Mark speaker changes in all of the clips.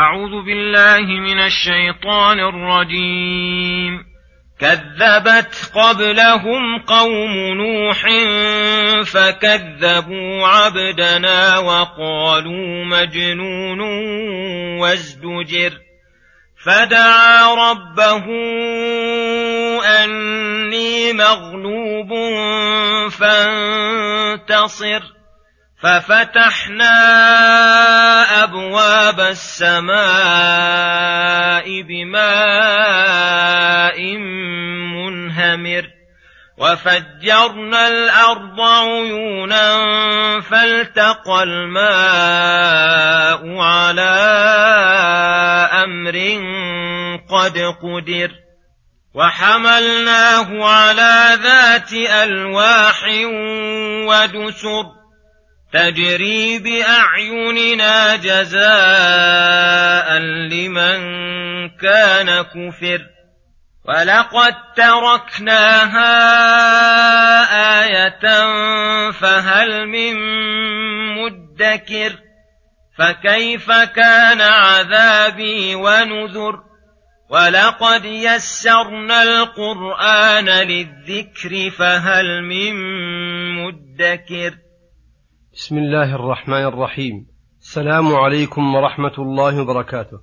Speaker 1: أعوذ بالله من الشيطان الرجيم. كذبت قبلهم قوم نوح فكذبوا عبدنا وقالوا مجنون وازدجر. فدعا ربه أني مغلوب فانتصر. ففتحنا السماء بماء منهمر وفجرنا الأرض عيونا فالتقى الماء على أمر قد قدر وحملناه على ذات ألواح ودسر تجري بأعيننا جزاء لمن كان كفر ولقد تركناها آية فهل من مدكر فكيف كان عذابي ونذر ولقد يسرنا القرآن للذكر فهل من مدكر
Speaker 2: بسم الله الرحمن الرحيم. السلام عليكم ورحمة الله وبركاته.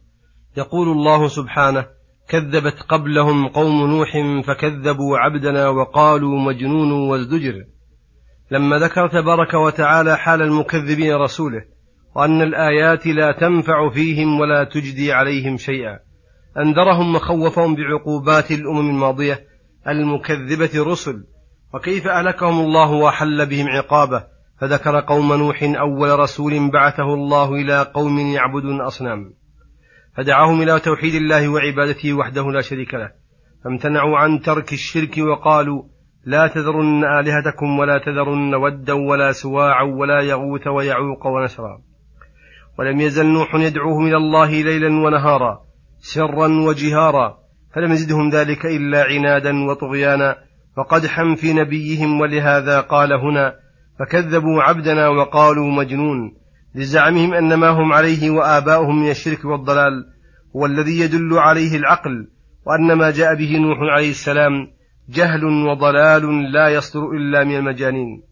Speaker 2: يقول الله سبحانه كذبت قبلهم قوم نوح فكذبوا عبدنا وقالوا مجنون وازدجر. لما ذكر تبارك وتعالى حال المكذبين رسوله وأن الآيات لا تنفع فيهم ولا تجدي عليهم شيئا أنذرهم وخوفهم بعقوبات الأمم الماضية المكذبة رسل وكيف أهلكهم الله وأحل بهم عقابه فذكر قوم نوح أول رسول بعثه الله إلى قوم يعبدون أصنام. فدعاهم إلى توحيد الله وعبادته وحده لا شريك له. فامتنعوا عن ترك الشرك وقالوا لا تذرن آلهتكم ولا تذرن ودا ولا سواعا ولا يغوث ويعوق ونسرا. ولم يزل نوح يدعوهم إلى الله ليلا ونهارا سرا وجهارا فلم يزدهم ذلك إلا عنادا وطغيانا. وقدحا في نبيهم ولهذا قال هنا فكذبوا عبدنا وقالوا مجنون. لزعمهم أن ما هم عليه وآباؤهم من الشرك والضلال هو الذي يدل عليه العقل وأن ما جاء به نوح عليه السلام جهل وضلال لا يصدر إلا من المجانين.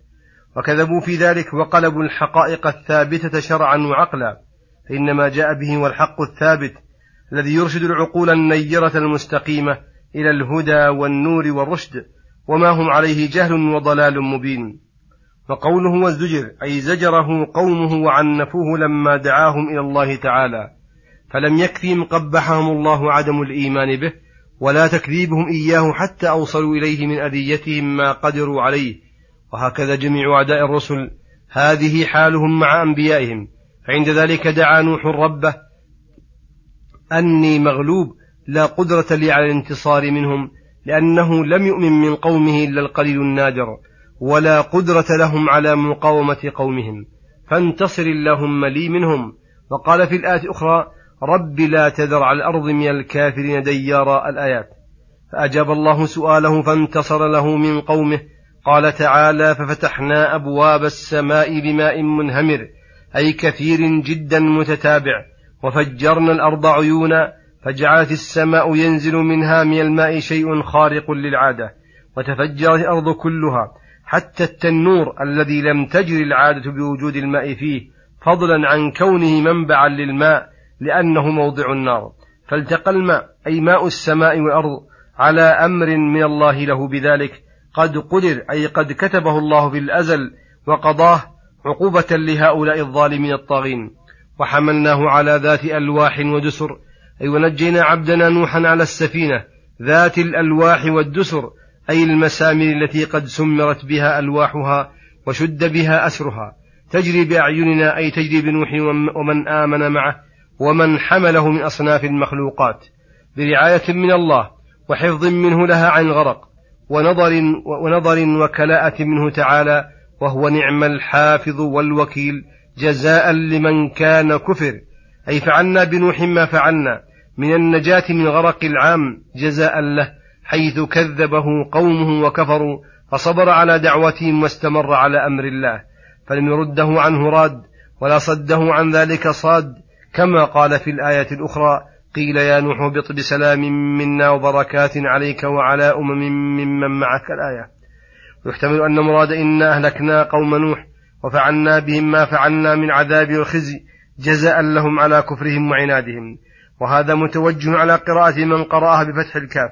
Speaker 2: وكذبوا في ذلك وقلبوا الحقائق الثابتة شرعا وعقلا فإن ما جاء به هو الحق الثابت الذي يرشد العقول النيرة المستقيمة إلى الهدى والنور والرشد وما هم عليه جهل وضلال مبين. فقوله والزجر أي زجره قومه وعنفوه لما دعاهم إلى الله تعالى فلم يكفهم قبحهم الله عدم الإيمان به ولا تكذيبهم إياه حتى أوصلوا إليه من أذيتهم ما قدروا عليه. وهكذا جميع أعداء الرسل هذه حالهم مع أنبيائهم. فعند ذلك دعا نوح ربه أني مغلوب لا قدرة لي على الانتصار منهم لأنه لم يؤمن من قومه إلا القليل النادر. ولا قدرة لهم على مقاومة قومهم. فانتصر اللهم لي منهم. وقال في الآية الأخرى رب لا تذر على الأرض من الكافرين ديارا الآيات. فأجاب الله سؤاله فانتصر له من قومه. قال تعالى ففتحنا أبواب السماء بماء منهمر أي كثير جدا متتابع. وفجرنا الأرض عيونا فجعلت السماء ينزل منها من الماء شيء خارق للعادة. وتفجرت الأرض كلها. حتى التنور الذي لم تجري العادة بوجود الماء فيه فضلا عن كونه منبعا للماء لأنه موضع النار. فالتقى الماء أي ماء السماء والأرض على أمر من الله له بذلك. قد قدر أي قد كتبه الله في الأزل وقضاه عقوبة لهؤلاء الظالمين الطاغين. وحملناه على ذات ألواح ودسر أي ونجينا عبدنا نوحا على السفينة ذات الألواح والدسر أي المسامر التي قد سمرت بها ألواحها وشد بها أسرها تجري بأعيننا أي تجري بنوح ومن آمن معه ومن حمله من أصناف المخلوقات برعاية من الله وحفظ منه لها عن غرق ونظر ونظر وكلاءة منه تعالى وهو نعم الحافظ والوكيل جزاء لمن كان كفر. أي فعلنا بنوح ما فعلنا من النجاة من غرق العام جزاء له حيث كذبه قومه وكفروا فصبر على دعوتهم واستمر على أمر الله فلم يرده عنه راد ولا صده عن ذلك صاد كما قال في الآية الأخرى قيل يا نوح اهبط بسلام منا وبركات عليك وعلى أمم ممن معك الآية. ويحتمل أن مراد إنا أهلكنا قوم نوح وفعلنا بهم ما فعلنا من عذاب والخزي جزاء لهم على كفرهم وعنادهم. وهذا متوجه على قراءة من قرأها بفتح الكاف.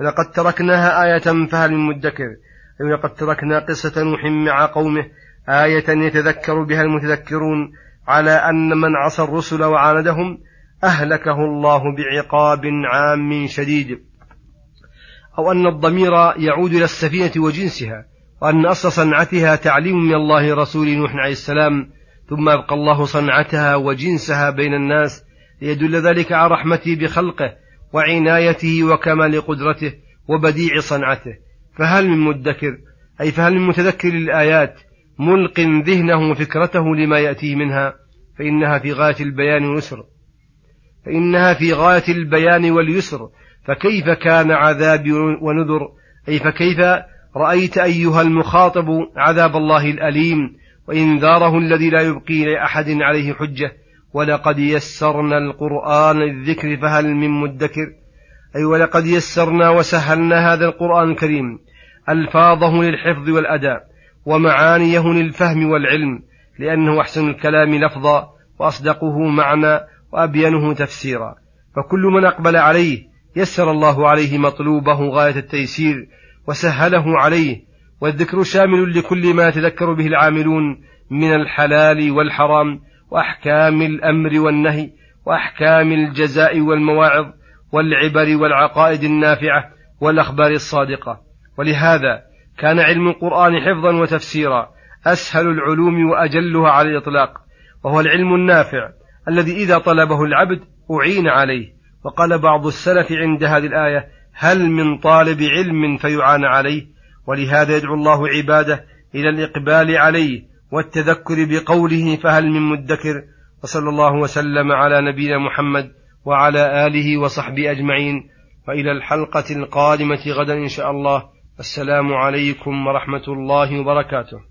Speaker 2: فلقد تركناها آية فهل من مدكر؟ أي لقد تركنا قصة نوح مع قومه آية يتذكر بها المتذكرون على أن من عصى الرسل وعاندهم أهلكه الله بعقاب عام شديد. أو أن الضمير يعود إلى السفينة وجنسها وأن أصل صنعتها تعليم من الله رسول نوح عليه السلام ثم أبقى الله صنعتها وجنسها بين الناس ليدل ذلك على رحمته بخلقه وعنايته وكمال قدرته وبديع صنعته. فهل من مدكر؟ أي فهل من متذكر للآيات ملق ذهنه وفكرته لما يأتيه منها؟ فإنها في غاية البيان واليسر. فإنها في غاية البيان واليسر. فكيف كان عذابي ونذر؟ أي فكيف رأيت أيها المخاطب عذاب الله الأليم وإنذاره الذي لا يبقي لأحد عليه حجة؟ ولقد يسرنا القرآن للذكر فهل من مدكر؟ أي ولقد يسرنا وسهلنا هذا القرآن الكريم ألفاظه للحفظ والأداء ومعانيه للفهم والعلم لأنه أحسن الكلام لفظا وأصدقه معنى وأبينه تفسيرا. فكل من أقبل عليه يسر الله عليه مطلوبه غاية التيسير وسهله عليه والذكر شامل لكل ما يتذكر به العاملون من الحلال والحرام وأحكام الأمر والنهي وأحكام الجزاء والمواعظ والعبر والعقائد النافعة والأخبار الصادقة. ولهذا كان علم القرآن حفظا وتفسيرا أسهل العلوم وأجلها على الإطلاق وهو العلم النافع الذي إذا طلبه العبد أعين عليه. وقال بعض السلف عند هذه الآية هل من طالب علم فيعان عليه؟ ولهذا يدعو الله عباده إلى الإقبال عليه والتذكر بقوله فهل من مدكر وصلى الله وسلم على نبينا محمد وعلى آله وصحبه أجمعين. وإلى الحلقة القادمة غدا إن شاء الله. السلام عليكم ورحمة الله وبركاته.